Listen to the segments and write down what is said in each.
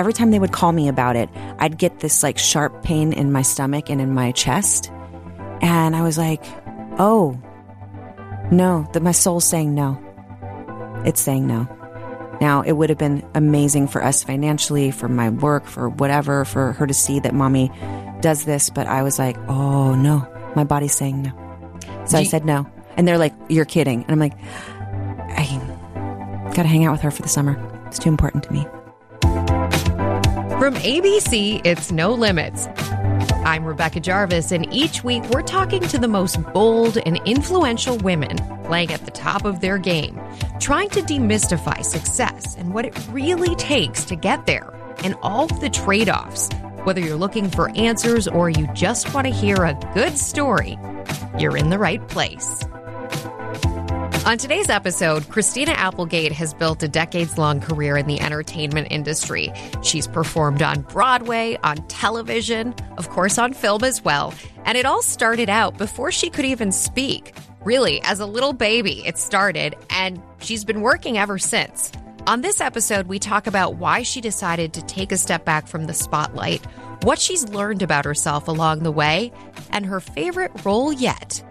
every time they would call me about it, I'd get this like sharp pain in my stomach and in my chest. And I was like, oh, no, that my soul's saying no. It's saying no. Now, it would have been amazing for us financially, for my work, for whatever, for her to see that mommy does this. But I was like, oh, no, my body's saying no. So I said no. And they're like, you're kidding. And I'm like, I got to hang out with her for the summer. It's too important to me. From ABC, it's No Limits. I'm Rebecca Jarvis, and each week we're talking to the most bold and influential women playing at the top of their game, trying to demystify success and what it really takes to get there, and all the trade offs. Whether you're looking for answers or you just want to hear a good story, you're in the right place. On today's episode, Christina Applegate has built a decades long career in the entertainment industry. She's performed on Broadway, on television, of course, on film as well. And it all started out before she could even speak. Really, as a little baby, it started, and she's been working ever since. On this episode, we talk about why she decided to take a step back from the spotlight, what she's learned about herself along the way, and her favorite role yet.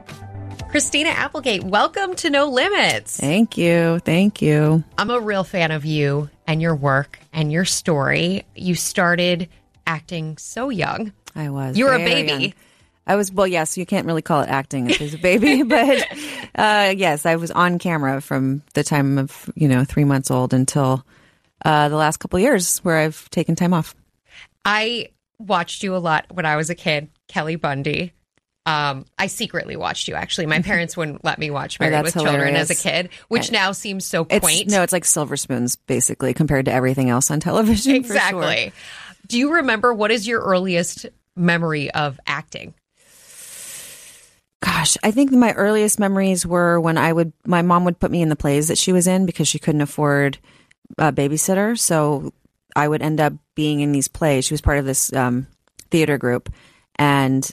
Christina Applegate, welcome to No Limits. Thank you. Thank you. I'm a real fan of you and your work and your story. You started acting so young. I was. You were a baby. young. I was, well, yes, you can't really call it acting if there's a baby, but uh, yes, I was on camera from the time of, you know, three months old until uh, the last couple of years where I've taken time off. I watched you a lot when I was a kid, Kelly Bundy. Um, I secretly watched you actually. My parents wouldn't let me watch Married Oh, with Children as a kid, which now seems so quaint. no, it's like silver spoons, basically, compared to everything else on television. for sure. exactly. Do you remember what is your earliest memory of acting? Gosh, I think my earliest memories were when I would, my mom would put me in the plays that she was in because she couldn't afford a babysitter. So I would end up being in these plays. She was part of this um, theater group. And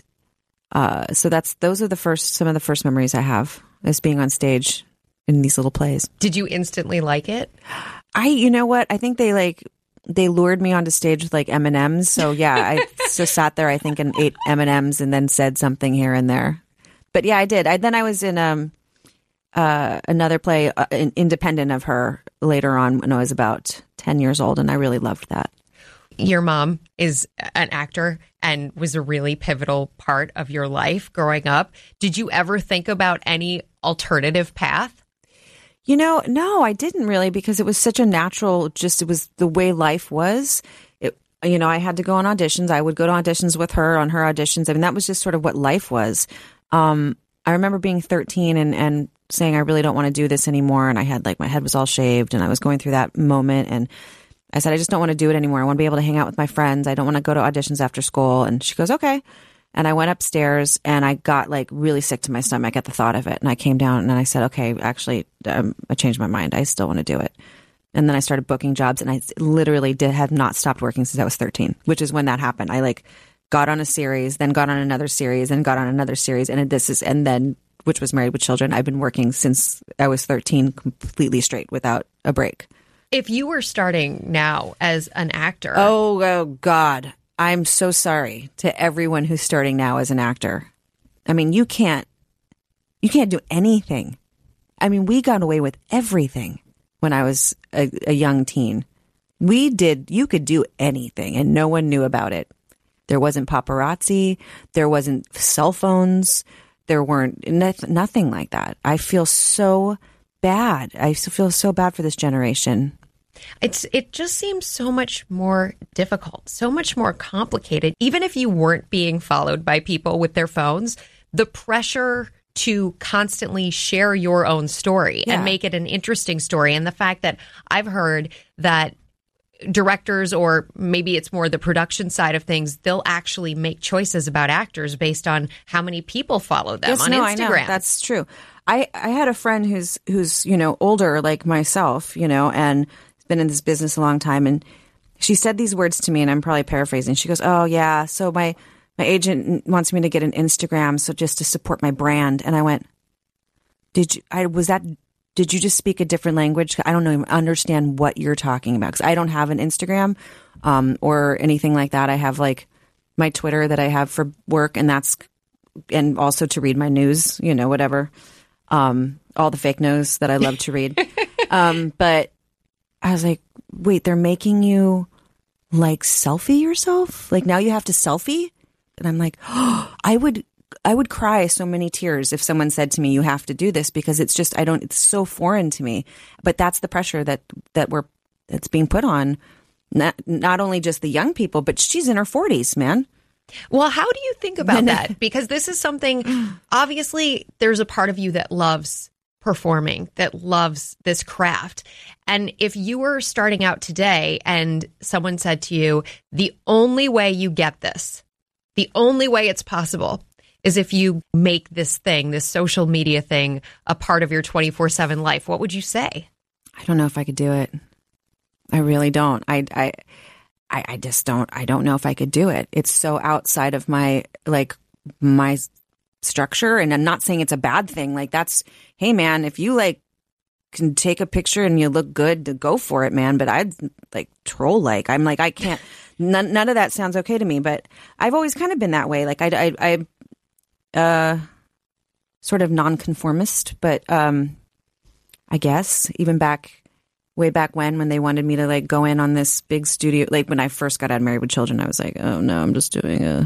uh, so that's, those are the first, some of the first memories I have as being on stage in these little plays. Did you instantly like it? I, you know what? I think they like, they lured me onto stage with like M and M's. So yeah, I just sat there, I think, and ate M and M's, and then said something here and there. But yeah, I did. I then I was in um uh another play, uh, independent of her, later on when I was about ten years old, and I really loved that. Your mom is an actor and was a really pivotal part of your life growing up. Did you ever think about any alternative path? You know, no, I didn't really because it was such a natural. Just it was the way life was. It, you know, I had to go on auditions. I would go to auditions with her on her auditions. I mean, that was just sort of what life was. Um, I remember being 13 and and saying I really don't want to do this anymore, and I had like my head was all shaved, and I was going through that moment, and I said I just don't want to do it anymore. I want to be able to hang out with my friends. I don't want to go to auditions after school. And she goes, okay. And I went upstairs and I got like really sick to my stomach at the thought of it. And I came down and I said, okay, actually, um, I changed my mind. I still want to do it. And then I started booking jobs and I literally did have not stopped working since I was 13, which is when that happened. I like got on a series, then got on another series, then got on another series. And this is, and then, which was Married with Children. I've been working since I was 13 completely straight without a break. If you were starting now as an actor, Oh, oh God. I'm so sorry to everyone who's starting now as an actor. I mean, you can't you can't do anything. I mean, we got away with everything when I was a, a young teen. We did you could do anything and no one knew about it. There wasn't paparazzi, there wasn't cell phones, there weren't nothing like that. I feel so bad. I feel so bad for this generation. it's it just seems so much more difficult, so much more complicated. Even if you weren't being followed by people with their phones, the pressure to constantly share your own story Yeah. and make it an interesting story and the fact that I've heard that directors or maybe it's more the production side of things they'll actually make choices about actors based on how many people follow them on no, Instagram. That's true. I, I had a friend who's who's you know older like myself, you know, and been in this business a long time, and she said these words to me, and I'm probably paraphrasing. She goes, "Oh yeah, so my my agent wants me to get an Instagram, so just to support my brand." And I went, "Did you? I was that did you just speak a different language? I don't even understand what you're talking about because I don't have an Instagram um, or anything like that. I have like my Twitter that I have for work, and that's and also to read my news, you know, whatever, um, all the fake news that I love to read. um, but I was like, wait, they're making you like selfie yourself? Like now you have to selfie? And I'm like, oh, I would I would cry so many tears if someone said to me, "You have to do this," because it's just I don't. It's so foreign to me. But that's the pressure that that we're that's being put on, not not only just the young people, but she's in her forties, man. Well, how do you think about that? Because this is something. Obviously, there's a part of you that loves performing, that loves this craft, and if you were starting out today and someone said to you, "The only way you get this." The only way it's possible is if you make this thing, this social media thing, a part of your 24 7 life. What would you say? I don't know if I could do it. I really don't. I, I, I, I just don't, I don't know if I could do it. It's so outside of my, like, my structure. And I'm not saying it's a bad thing. Like, that's, hey, man, if you like can take a picture and you look good to go for it, man. But I'd like troll like. I'm like, I can't, none, none of that sounds okay to me. But I've always kind of been that way. Like, I, I, I uh, sort of nonconformist, but um, I guess even back way back when when they wanted me to like go in on this big studio. Like when I first got out of Married with Children I was like oh no I'm just doing a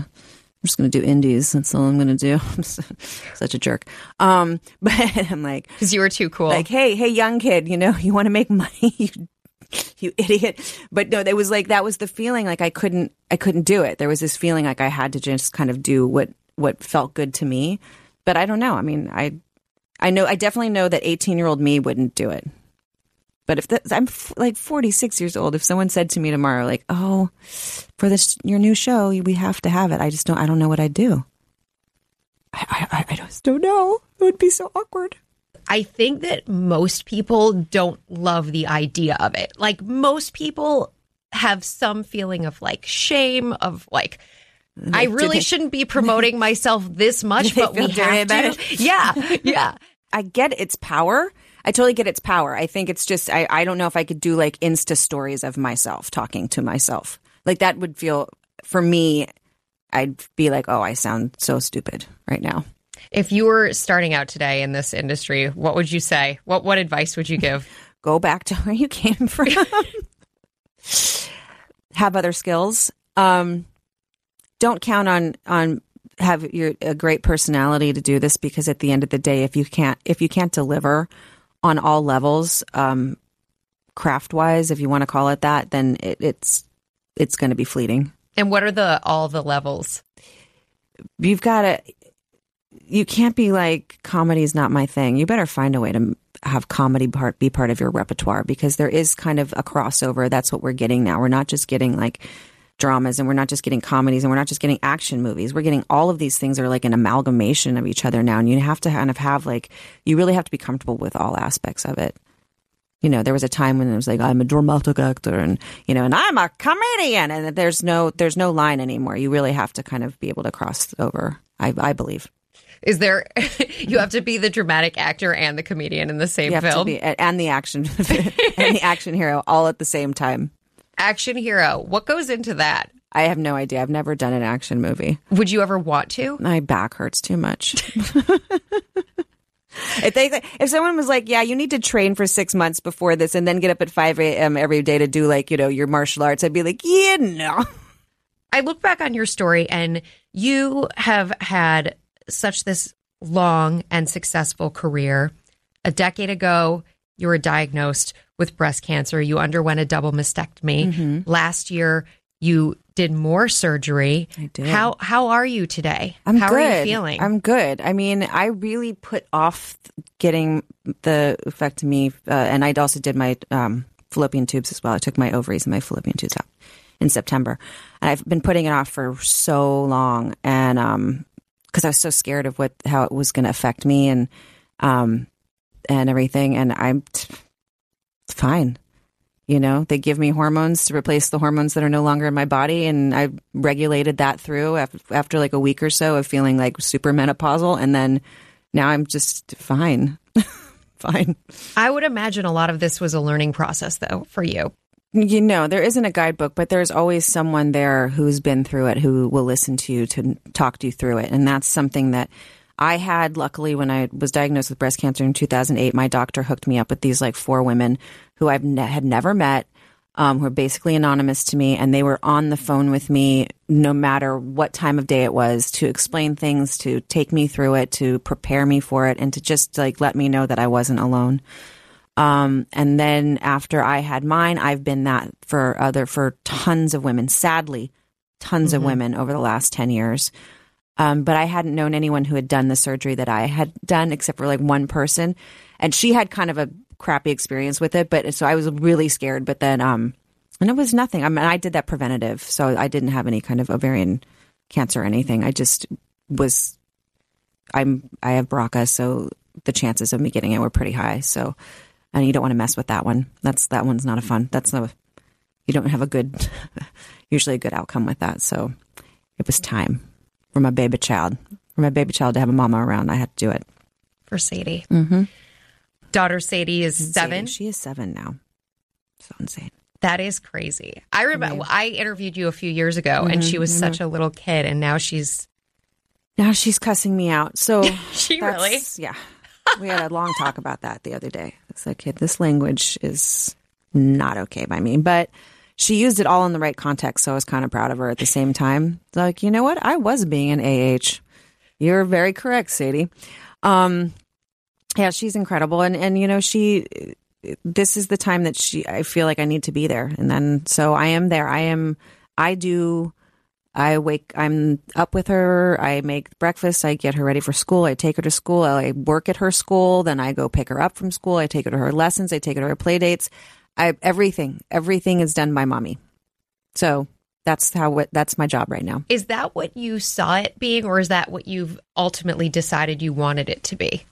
I'm just going to do indies. That's all I'm going to do. I'm such a jerk. Um but I'm like cuz you were too cool. like hey hey young kid you know you want to make money you you idiot. But no it was like that was the feeling like I couldn't I couldn't do it. There was this feeling like I had to just kind of do what what felt good to me. But I don't know. I mean, I I know I definitely know that 18 year old me wouldn't do it. But if the, I'm f- like 46 years old, if someone said to me tomorrow, like, "Oh, for this your new show, we have to have it," I just don't. I don't know what I'd do. I, I, I just don't know. It would be so awkward. I think that most people don't love the idea of it. Like most people have some feeling of like shame, of like I really they, shouldn't be promoting myself this much, but we have to. Yeah, yeah. I get its power. I totally get its power. I think it's just I, I don't know if I could do like Insta stories of myself talking to myself. Like that would feel for me. I'd be like, oh, I sound so stupid right now. If you were starting out today in this industry, what would you say? What what advice would you give? Go back to where you came from. Have other skills. Um, don't count on on have your a great personality to do this because at the end of the day, if you can't if you can't deliver on all levels, um, craft wise, if you want to call it that, then it, it's it's going to be fleeting. And what are the all the levels? You've got to. You can't be like comedy is not my thing. You better find a way to have comedy part be part of your repertoire because there is kind of a crossover. That's what we're getting now. We're not just getting like dramas and we're not just getting comedies and we're not just getting action movies. We're getting all of these things are like an amalgamation of each other now. And you have to kind of have like, you really have to be comfortable with all aspects of it. You know, there was a time when it was like, I'm a dramatic actor and, you know, and I'm a comedian and there's no, there's no line anymore. You really have to kind of be able to cross over, I, I believe. Is there? you have to be the dramatic actor and the comedian in the same film, be, and the action and the action hero all at the same time action hero. What goes into that? I have no idea. I've never done an action movie. Would you ever want to? My back hurts too much. if they if someone was like, "Yeah, you need to train for six months before this, and then get up at five a.m. every day to do like you know your martial arts," I'd be like, "Yeah, no." I look back on your story, and you have had such this long and successful career. A decade ago, you were diagnosed with breast cancer. You underwent a double mastectomy. Mm-hmm. Last year, you did more surgery. I did. How how are you today? I'm how good. are you feeling? I'm good. I mean, I really put off getting the vasectomy, uh, and I also did my um, fallopian tubes as well. I took my ovaries and my fallopian tubes out in September, and I've been putting it off for so long, and um, because I was so scared of what how it was going to affect me, and um, and everything, and I'm. T- fine. You know, they give me hormones to replace the hormones that are no longer in my body. And I regulated that through after, like a week or so of feeling like super menopausal. And then now I'm just fine. fine. I would imagine a lot of this was a learning process, though, for you. You know, there isn't a guidebook, but there's always someone there who's been through it who will listen to you to talk you through it. And that's something that I had luckily when I was diagnosed with breast cancer in 2008. My doctor hooked me up with these like four women who I've ne- had never met, um, who are basically anonymous to me, and they were on the phone with me no matter what time of day it was to explain things, to take me through it, to prepare me for it, and to just like let me know that I wasn't alone. Um, and then after I had mine, I've been that for other for tons of women. Sadly, tons of women over the last ten years. Um, but I hadn't known anyone who had done the surgery that I had done, except for like one person, and she had kind of a crappy experience with it. But so I was really scared. But then, um, and it was nothing. I mean, I did that preventative, so I didn't have any kind of ovarian cancer or anything. I just was. I'm I have BRCA, so the chances of me getting it were pretty high. So, and you don't want to mess with that one. That's that one's not a fun. That's a you don't have a good, usually a good outcome with that. So, it was time for my baby child, for my baby child to have a mama around. I had to do it. For Sadie. Mm-hmm. Daughter Sadie is seven. Sadie, she is seven now. So insane. That is crazy. I remember I interviewed you a few years ago, and she was such a little kid, and now she's Now she's cussing me out. So she really. yeah. We had a long talk about that the other day. It's like, kid, this language is not okay by me. But she used it all in the right context, so I was kind of proud of her at the same time. Like, you know what? I was being an AH. You're very correct, Sadie. Um, yeah, she's incredible, and and you know she. This is the time that she. I feel like I need to be there, and then so I am there. I am. I do. I wake. I'm up with her. I make breakfast. I get her ready for school. I take her to school. I work at her school. Then I go pick her up from school. I take her to her lessons. I take her to her play dates. I everything. Everything is done by mommy. So that's how. What that's my job right now. Is that what you saw it being, or is that what you've ultimately decided you wanted it to be?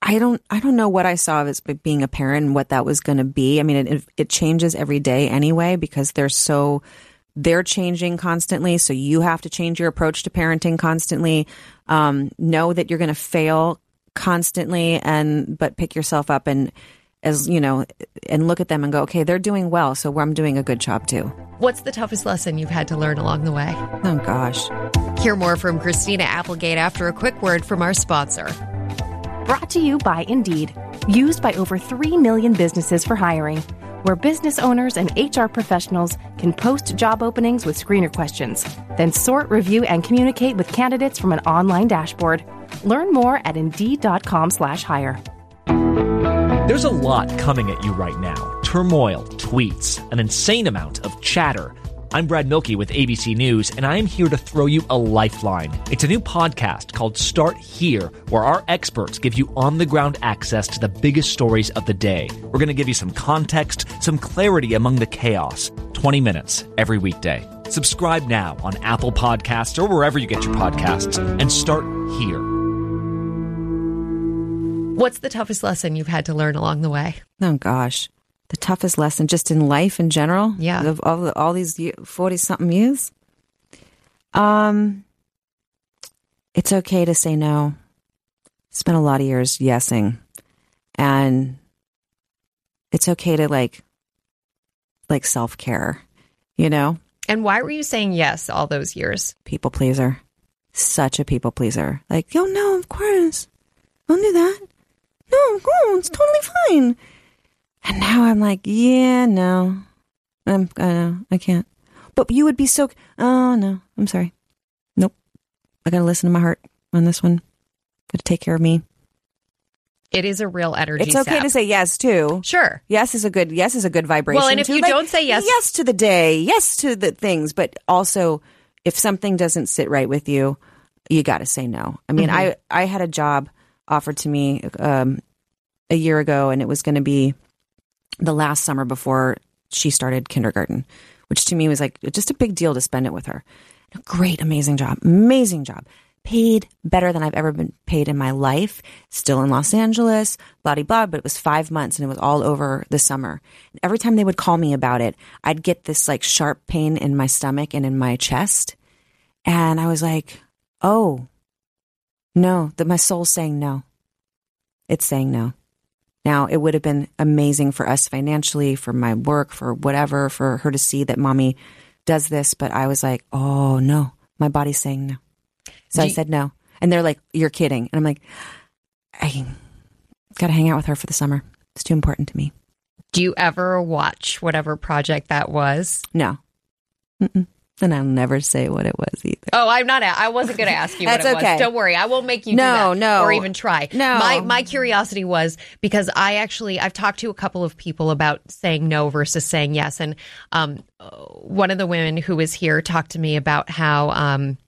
I don't I don't know what I saw as being a parent and what that was going to be. I mean, it it changes every day anyway because they're so they're changing constantly. So you have to change your approach to parenting constantly. Um, know that you're going to fail constantly, and but pick yourself up and as you know, and look at them and go, okay, they're doing well, so I'm doing a good job too. What's the toughest lesson you've had to learn along the way? Oh gosh. Hear more from Christina Applegate after a quick word from our sponsor. Brought to you by Indeed, used by over 3 million businesses for hiring, where business owners and HR professionals can post job openings with screener questions, then sort, review, and communicate with candidates from an online dashboard. Learn more at Indeed.com/hire. There's a lot coming at you right now turmoil, tweets, an insane amount of chatter. I'm Brad Mielke with ABC News, and I am here to throw you a lifeline. It's a new podcast called Start Here, where our experts give you on the ground access to the biggest stories of the day. We're going to give you some context, some clarity among the chaos. 20 minutes every weekday. Subscribe now on Apple Podcasts or wherever you get your podcasts, and start here. What's the toughest lesson you've had to learn along the way? Oh gosh, the toughest lesson just in life in general. Yeah. of all the, all these forty something years. Um, it's okay to say no. Spent a lot of years yesing, and it's okay to like, like self care. You know, And why were you saying yes all those years? people pleaser, such a people pleaser. Like, oh no, of course, don't do that. No, oh, it's totally fine. And now I'm like, yeah, no, I'm, I know, I can't. But you would be so. Oh no, I'm sorry. Nope, I gotta listen to my heart on this one. Gotta take care of me. It is a real energy. It's okay sap. to say yes too. Sure. Yes is a good yes is a good vibration. Well, and if too. you don't say yes- yes to the day, yes to the things, but also if something doesn't sit right with you, you got to say no. I mean, mm-hmm. I I had a job offered to me um, a year ago, and it was going to be the last summer before she started kindergarten, which to me was like just a big deal to spend it with her. Great, amazing job, amazing job. Paid better than I've ever been paid in my life. Still in Los Angeles, blah blah blah. But it was five months, and it was all over the summer. Every time they would call me about it, I'd get this like sharp pain in my stomach and in my chest, and I was like, "Oh, no!" That my soul's saying no. It's saying no. Now, it would have been amazing for us financially, for my work, for whatever, for her to see that mommy does this. But I was like, oh no, my body's saying no. So Do I you- said no. And they're like, you're kidding. And I'm like, I got to hang out with her for the summer. It's too important to me. Do you ever watch whatever project that was? No. Mm-mm. And I'll never say what it was either. Oh, I'm not. I wasn't going to ask you what That's it was. okay. Don't worry. I won't make you No, no. or even try. No. My my curiosity was because I actually I've talked to a couple of people about saying no versus saying yes, and um, one of the women who was here talked to me about how um,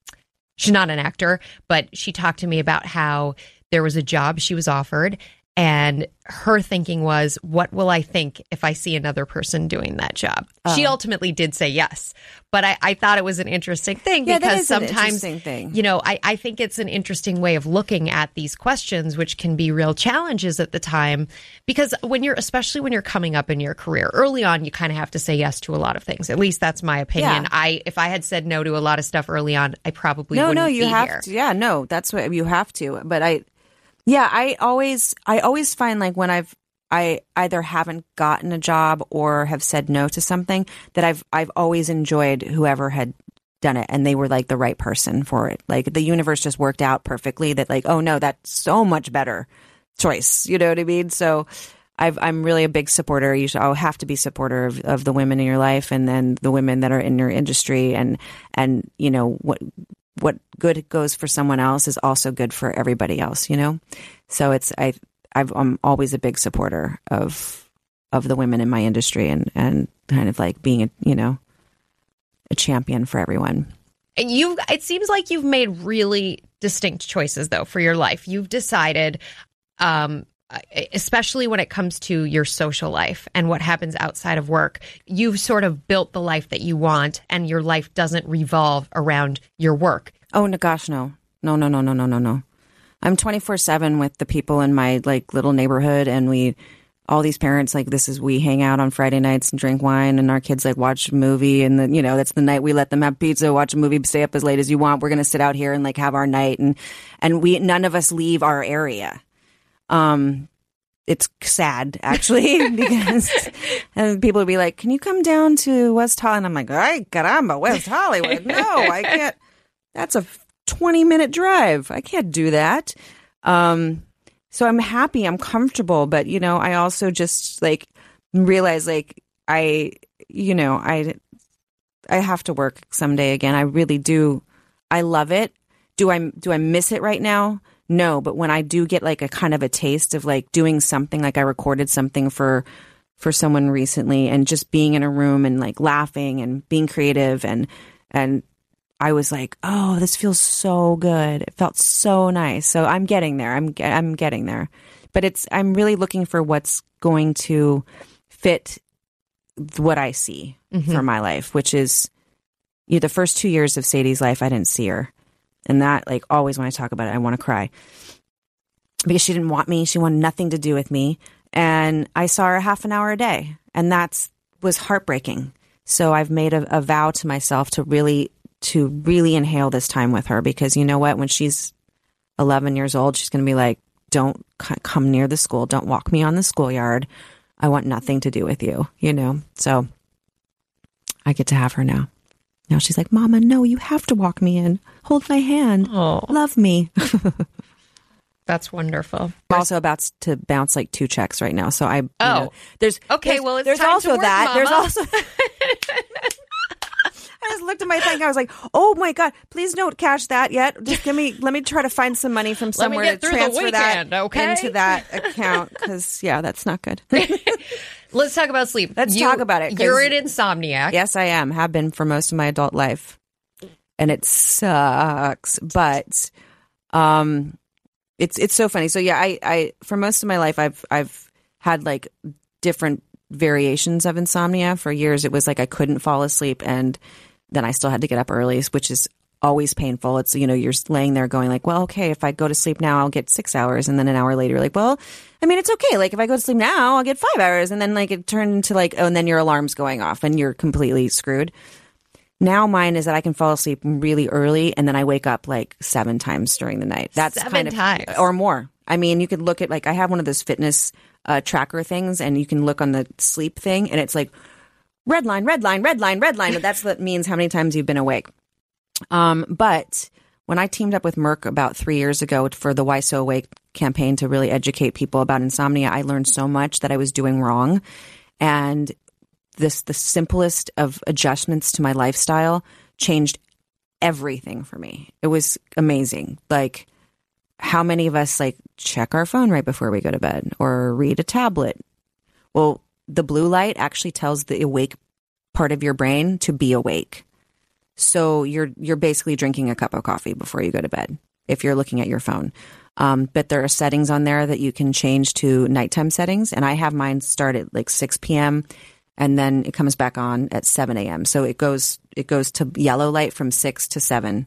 she's not an actor, but she talked to me about how there was a job she was offered. And her thinking was, what will I think if I see another person doing that job? She Oh. ultimately did say yes. But I, I thought it was an interesting thing Yeah, because sometimes thing. you know, I, I think it's an interesting way of looking at these questions, which can be real challenges at the time. Because when you're, especially when you're coming up in your career, early on, you kind of have to say yes to a lot of things. At least that's my opinion. Yeah. I, if I had said no to a lot of stuff early on, I probably no, no, you have here. to. Yeah, no, that's what you have to. But I, yeah, I always, I always find like when I've, I either haven't gotten a job or have said no to something that I've, I've always enjoyed whoever had done it and they were like the right person for it. Like the universe just worked out perfectly that like, oh no, that's so much better choice. You know what I mean? So I've, I'm really a big supporter. You should, I'll have to be supporter of, of the women in your life and then the women that are in your industry and, and, you know, what, what good goes for someone else is also good for everybody else, you know? So it's, I, I've, I'm always a big supporter of, of the women in my industry and, and kind of like being a, you know, a champion for everyone. And you it seems like you've made really distinct choices though for your life. You've decided um uh, especially when it comes to your social life and what happens outside of work, you've sort of built the life that you want and your life doesn't revolve around your work. Oh, no, gosh, no. No, no, no, no, no, no, no. I'm 24 7 with the people in my like little neighborhood and we, all these parents like this is we hang out on Friday nights and drink wine and our kids like watch a movie and then you know that's the night we let them have pizza watch a movie stay up as late as you want we're going to sit out here and like have our night and and we none of us leave our area um, it's sad actually because people would be like, "Can you come down to West Hollywood?" And I'm like, "Ay, caramba, West Hollywood? No, I can't. That's a 20 minute drive. I can't do that." Um, so I'm happy, I'm comfortable, but you know, I also just like realize like I, you know, I, I have to work someday again. I really do. I love it. Do I do I miss it right now? No, but when I do get like a kind of a taste of like doing something, like I recorded something for for someone recently, and just being in a room and like laughing and being creative and and I was like, oh, this feels so good. It felt so nice. So I'm getting there. I'm I'm getting there, but it's I'm really looking for what's going to fit what I see mm-hmm. for my life, which is you know, the first two years of Sadie's life, I didn't see her. And that, like, always when I talk about it, I want to cry because she didn't want me. She wanted nothing to do with me. And I saw her half an hour a day. And that's was heartbreaking. So I've made a, a vow to myself to really, to really inhale this time with her because you know what? When she's 11 years old, she's going to be like, don't c- come near the school. Don't walk me on the schoolyard. I want nothing to do with you, you know? So I get to have her now. Now she's like, Mama, no, you have to walk me in. Hold my hand. Oh, Love me. that's wonderful. I'm also about to bounce like two checks right now. So I, you Oh. know, there's Okay, there's- well, it's there's time to also work, that. There's Mama. also. I just looked at my bank. I was like, "Oh my god! Please don't cash that yet. Just give me. Let me try to find some money from Let me somewhere get to through the transfer weekend, that okay? into that account. Because yeah, that's not good. Let's talk about sleep. Let's talk about it. You're an insomniac. Yes, I am. Have been for most of my adult life, and it sucks. But um, it's it's so funny. So yeah, I I for most of my life, I've I've had like different variations of insomnia. For years, it was like I couldn't fall asleep, and then I still had to get up early, which is always painful. It's you know you're laying there going like, well, okay, if I go to sleep now, I'll get six hours, and then an hour later, you're like, well, I mean, it's okay. Like if I go to sleep now, I'll get five hours, and then like it turned into like, oh, and then your alarm's going off, and you're completely screwed. Now mine is that I can fall asleep really early and then I wake up like seven times during the night. That's Seven kind of times. or more. I mean, you could look at like I have one of those fitness uh, tracker things, and you can look on the sleep thing, and it's like red line, red line, red line, red line. That's what means how many times you've been awake. Um, but when I teamed up with Merck about three years ago for the Why So Awake campaign to really educate people about insomnia, I learned so much that I was doing wrong, and this the simplest of adjustments to my lifestyle changed everything for me. It was amazing. Like how many of us like check our phone right before we go to bed or read a tablet? Well, the blue light actually tells the awake part of your brain to be awake. So you're you're basically drinking a cup of coffee before you go to bed if you're looking at your phone. Um, but there are settings on there that you can change to nighttime settings, and I have mine start at like 6 p.m. and then it comes back on at 7 a.m. So it goes it goes to yellow light from 6 to 7,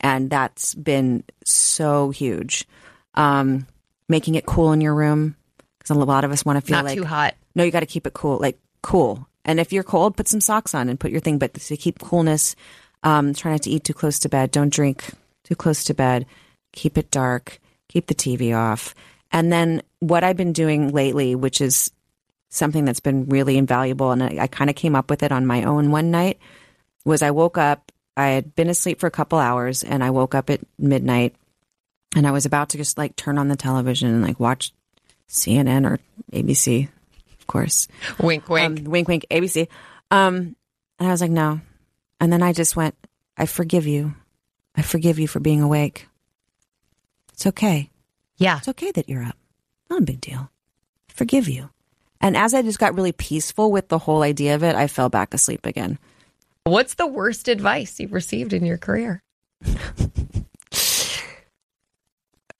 and that's been so huge. Um, making it cool in your room because a lot of us want to feel Not like too hot. no, you got to keep it cool, like cool. And if you're cold, put some socks on and put your thing. But to keep coolness, um, try not to eat too close to bed. Don't drink too close to bed. Keep it dark. Keep the TV off. And then what I've been doing lately, which is something that's been really invaluable, and I, I kind of came up with it on my own one night, was I woke up. I had been asleep for a couple hours, and I woke up at midnight, and I was about to just like turn on the television and like watch CNN or ABC, of course. Wink, wink. Um, wink, wink, ABC. Um, and I was like, no. And then I just went, I forgive you. I forgive you for being awake. It's okay. yeah. It's okay that you're up. Not a big deal. I forgive you. And as I just got really peaceful with the whole idea of it, I fell back asleep again. What's the worst advice you've received in your career?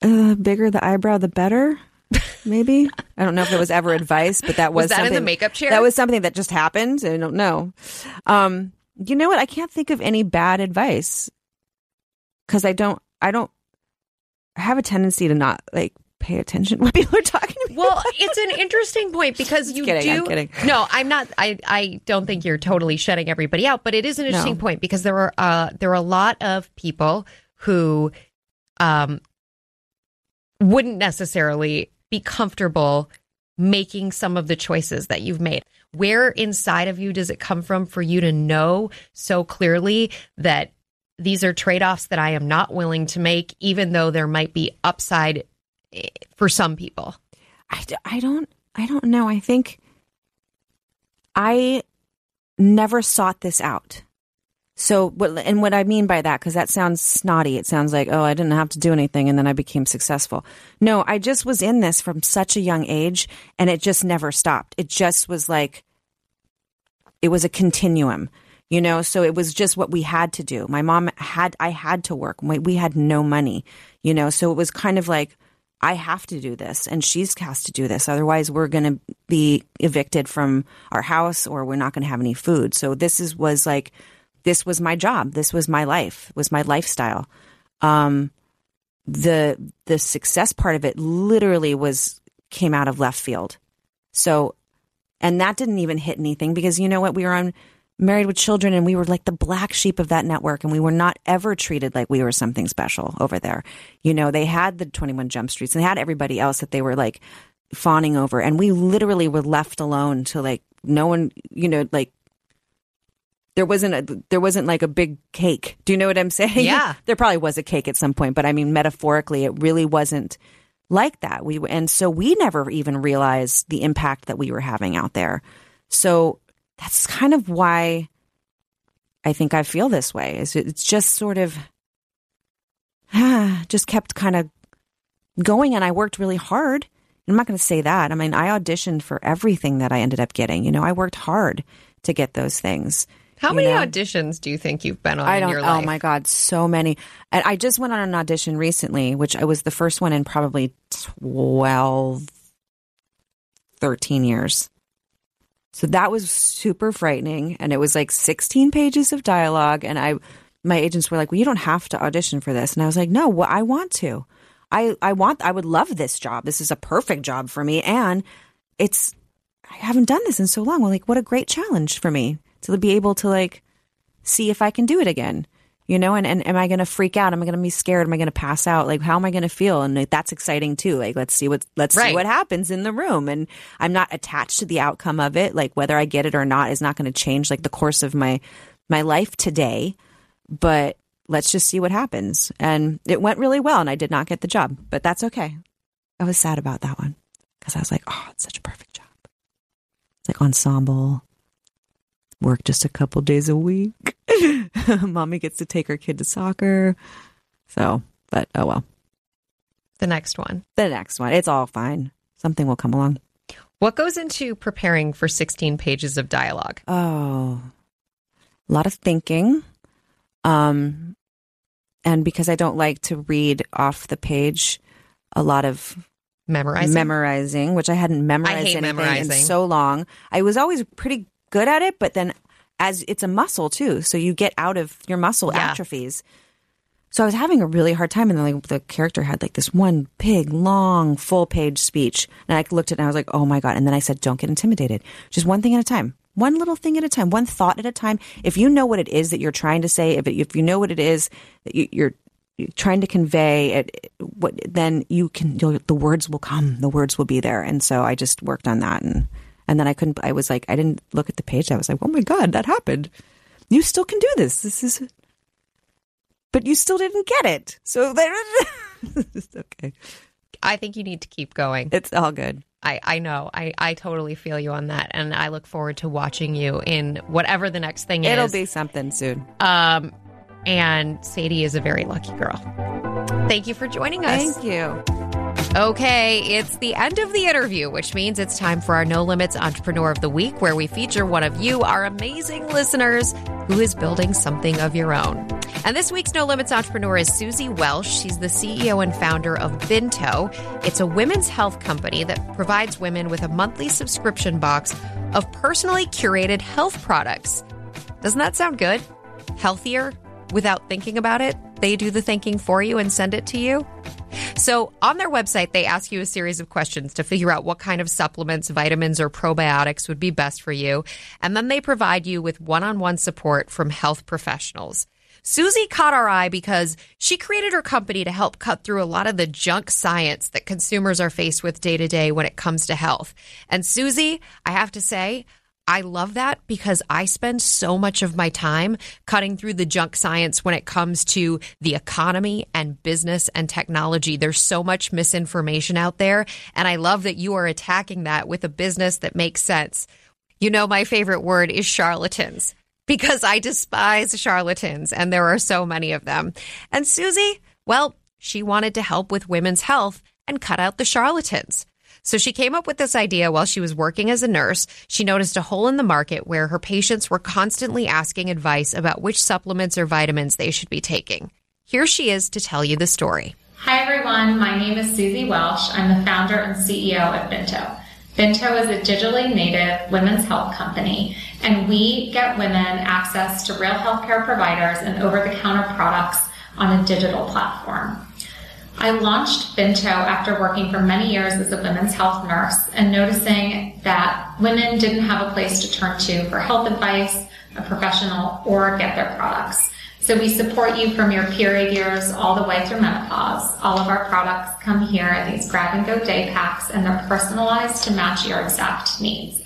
Uh, bigger the eyebrow, the better. Maybe I don't know if it was ever advice, but that was, Was that in the makeup chair? That was something that just happened. I don't know. Um, you know what? I can't think of any bad advice because I don't. I don't. I have a tendency to not like pay attention when people are talking to me. Well, it's an interesting point because you kidding, do. I'm kidding. No, I'm not. I I don't think you're totally shutting everybody out, but it is an interesting No. point because there are uh there are a lot of people who um wouldn't necessarily be comfortable making some of the choices that you've made. Where inside of you does it come from for you to know so clearly that these are trade-offs that I am not willing to make even though there might be upside eh, for some people? I, I don't I don't know. I think I never sought this out. So what and what I mean by that cuz that sounds snotty. It sounds like, "Oh, I didn't have to do anything and then I became successful." No, I just was in this from such a young age and it just never stopped. It just was like it was a continuum. You know, so it was just what we had to do. My mom had I had to work. We we had no money, you know, so it was kind of like I have to do this and she's has to do this. Otherwise, we're going to be evicted from our house or we're not going to have any food. So this is was like this was my job. This was my life. Was my lifestyle. Um the the success part of it literally was came out of left field. So and that didn't even hit anything because you know what we were on married with children and we were like the black sheep of that network and we were not ever treated like we were something special over there you know they had the 21 jump streets and they had everybody else that they were like fawning over and we literally were left alone to like no one you know like there wasn't a there wasn't like a big cake do you know what i'm saying Yeah. there probably was a cake at some point but i mean metaphorically it really wasn't like that we and so we never even realized the impact that we were having out there so that's kind of why I think I feel this way. Is it's just sort of ah, just kept kind of going, and I worked really hard. I'm not going to say that. I mean, I auditioned for everything that I ended up getting. You know, I worked hard to get those things. How many know? auditions do you think you've been on I don't. Oh my god, so many. And I just went on an audition recently, which I was the first one in probably 12, 13 years. So that was super frightening, and it was like 16 pages of dialogue. And I, my agents were like, "Well, you don't have to audition for this," and I was like, "No, well, I want to. I, I want. I would love this job. This is a perfect job for me, and it's. I haven't done this in so long. Well, like, what a great challenge for me to be able to like see if I can do it again. You know, and, and am I going to freak out? Am I going to be scared? Am I going to pass out? Like, how am I going to feel? And like, that's exciting too. Like, let's see what let's Right. see what happens in the room. And I'm not attached to the outcome of it. Like, whether I get it or not is not going to change like the course of my my life today. But let's just see what happens. And it went really well, and I did not get the job, but that's okay. I was sad about that one because I was like, oh, it's such a perfect job. It's like ensemble, work just a couple days a week. Mommy gets to take her kid to soccer. So, but oh well. The next one. The next one, it's all fine. Something will come along. What goes into preparing for 16 pages of dialogue? Oh, a lot of thinking. Um, and because I don't like to read off the page, a lot of Memorizing. memorizing, which I hadn't memorized hate anything memorizing. in so long. I was always pretty good at it, but then as it's a muscle too, so you get out of your muscle Yeah. atrophies. So I was having a really hard time, and then like the character had like this one big, long, full page speech, and I looked at it and I was like, "Oh my god!" And then I said, "Don't get intimidated. Just one thing at a time, one little thing at a time, one thought at a time. If you know what it is that you're trying to say, if it, if you know what it is that you, you're trying to convey it, what then you can you'll, the words will come, the words will be there." And so I just worked on that, and and then I couldn't. I was like, I didn't look at the page. I was like, "Oh my god, that happened." You still can do this. This is but you still didn't get it. So there, it's okay. I think you need to keep going. It's all good. I, I know. I, I totally feel you on that. And I look forward to watching you in whatever the next thing is. It'll be something soon. Um, and Sadie is a very lucky girl. Thank you for joining us. Thank you. Okay, it's the end of the interview, which means it's time for our No Limits Entrepreneur of the Week, where we feature one of you, our amazing listeners, who is building something of your own. And this week's No Limits Entrepreneur is Suzie Welsh. She's the CEO and founder of Binto. It's a women's health company that provides women with a monthly subscription box of personally curated health products. Doesn't that sound good? Healthier without thinking about it? They do the thinking for you and send it to you? So, on their website, they ask you a series of questions to figure out what kind of supplements, vitamins, or probiotics would be best for you. And then they provide you with one on one support from health professionals. Suzie caught our eye because she created her company to help cut through a lot of the junk science that consumers are faced with day to day when it comes to health. And Suzie, I have to say, I love that because I spend so much of my time cutting through the junk science when it comes to the economy and business and technology. There's so much misinformation out there. And I love that you are attacking that with a business that makes sense. You know, my favorite word is charlatans because I despise charlatans and there are so many of them. And Suzie, well, she wanted to help with women's health and cut out the charlatans. So she came up with this idea while she was working as a nurse. She noticed a hole in the market where her patients were constantly asking advice about which supplements or vitamins they should be taking. Here she is to tell you the story. Hi everyone, my name is Suzie Welsh. I'm the founder and CEO of Binto. Binto is a digitally native women's health company, and we get women access to real healthcare providers and over the counter products on a digital platform. I launched Binto after working for many years as a women's health nurse and noticing that women didn't have a place to turn to for health advice, a professional, or get their products. So we support you from your period years all the way through menopause. All of our products come here in these grab and go day packs and they're personalized to match your exact needs.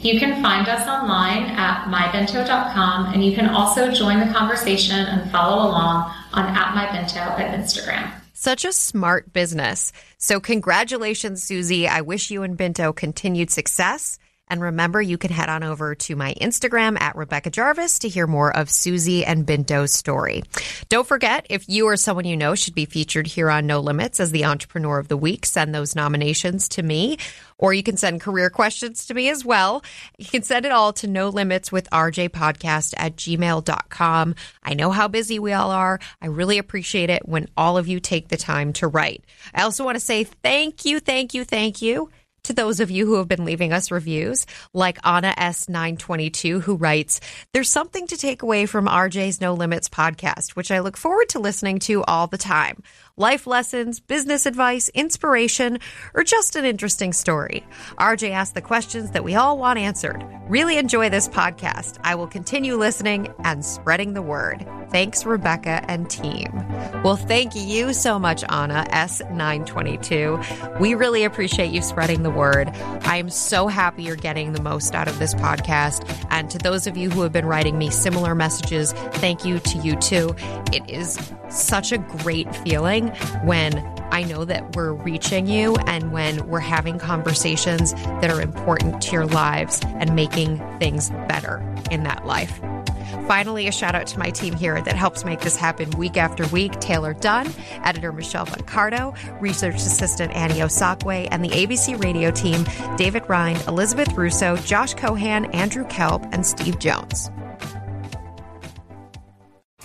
You can find us online at mybinto.com and you can also join the conversation and follow along on at mybento at Instagram. Such a smart business. So, congratulations, Suzie. I wish you and Binto continued success. And remember, you can head on over to my Instagram at Rebecca Jarvis to hear more of Suzie and Binto's story. Don't forget, if you or someone you know should be featured here on No Limits as the Entrepreneur of the Week, send those nominations to me. Or you can send career questions to me as well. You can send it all to no limits with RJ podcast at gmail.com. I know how busy we all are. I really appreciate it when all of you take the time to write. I also want to say thank you, thank you, thank you to those of you who have been leaving us reviews, like Anna S922, who writes, There's something to take away from RJ's No Limits podcast, which I look forward to listening to all the time. Life lessons, business advice, inspiration, or just an interesting story. RJ asks the questions that we all want answered. Really enjoy this podcast. I will continue listening and spreading the word. Thanks, Rebecca and team. Well, thank you so much, Anna S922. We really appreciate you spreading the word. I am so happy you're getting the most out of this podcast. And to those of you who have been writing me similar messages, thank you to you too. It is such a great feeling when I know that we're reaching you and when we're having conversations that are important to your lives and making things better in that life. Finally, a shout out to my team here that helps make this happen week after week Taylor Dunn, editor Michelle Vancardo, research assistant Annie Osakwe, and the ABC radio team David Rind, Elizabeth Russo, Josh Cohan, Andrew Kelp, and Steve Jones.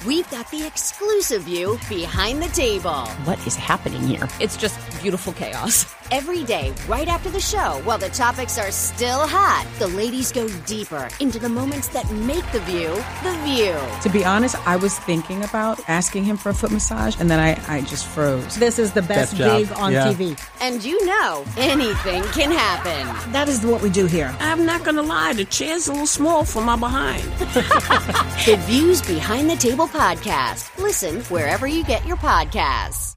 We've got the exclusive view behind the table. What is happening here? It's just beautiful chaos. Every day, right after the show, while the topics are still hot, the ladies go deeper into the moments that make the view the view. To be honest, I was thinking about asking him for a foot massage, and then I, I just froze. This is the best gig on Yeah. TV. And you know, anything can happen. That is what we do here. I'm not gonna lie, the chair's a little small for my behind. The Views Behind the Table podcast. Listen wherever you get your podcasts.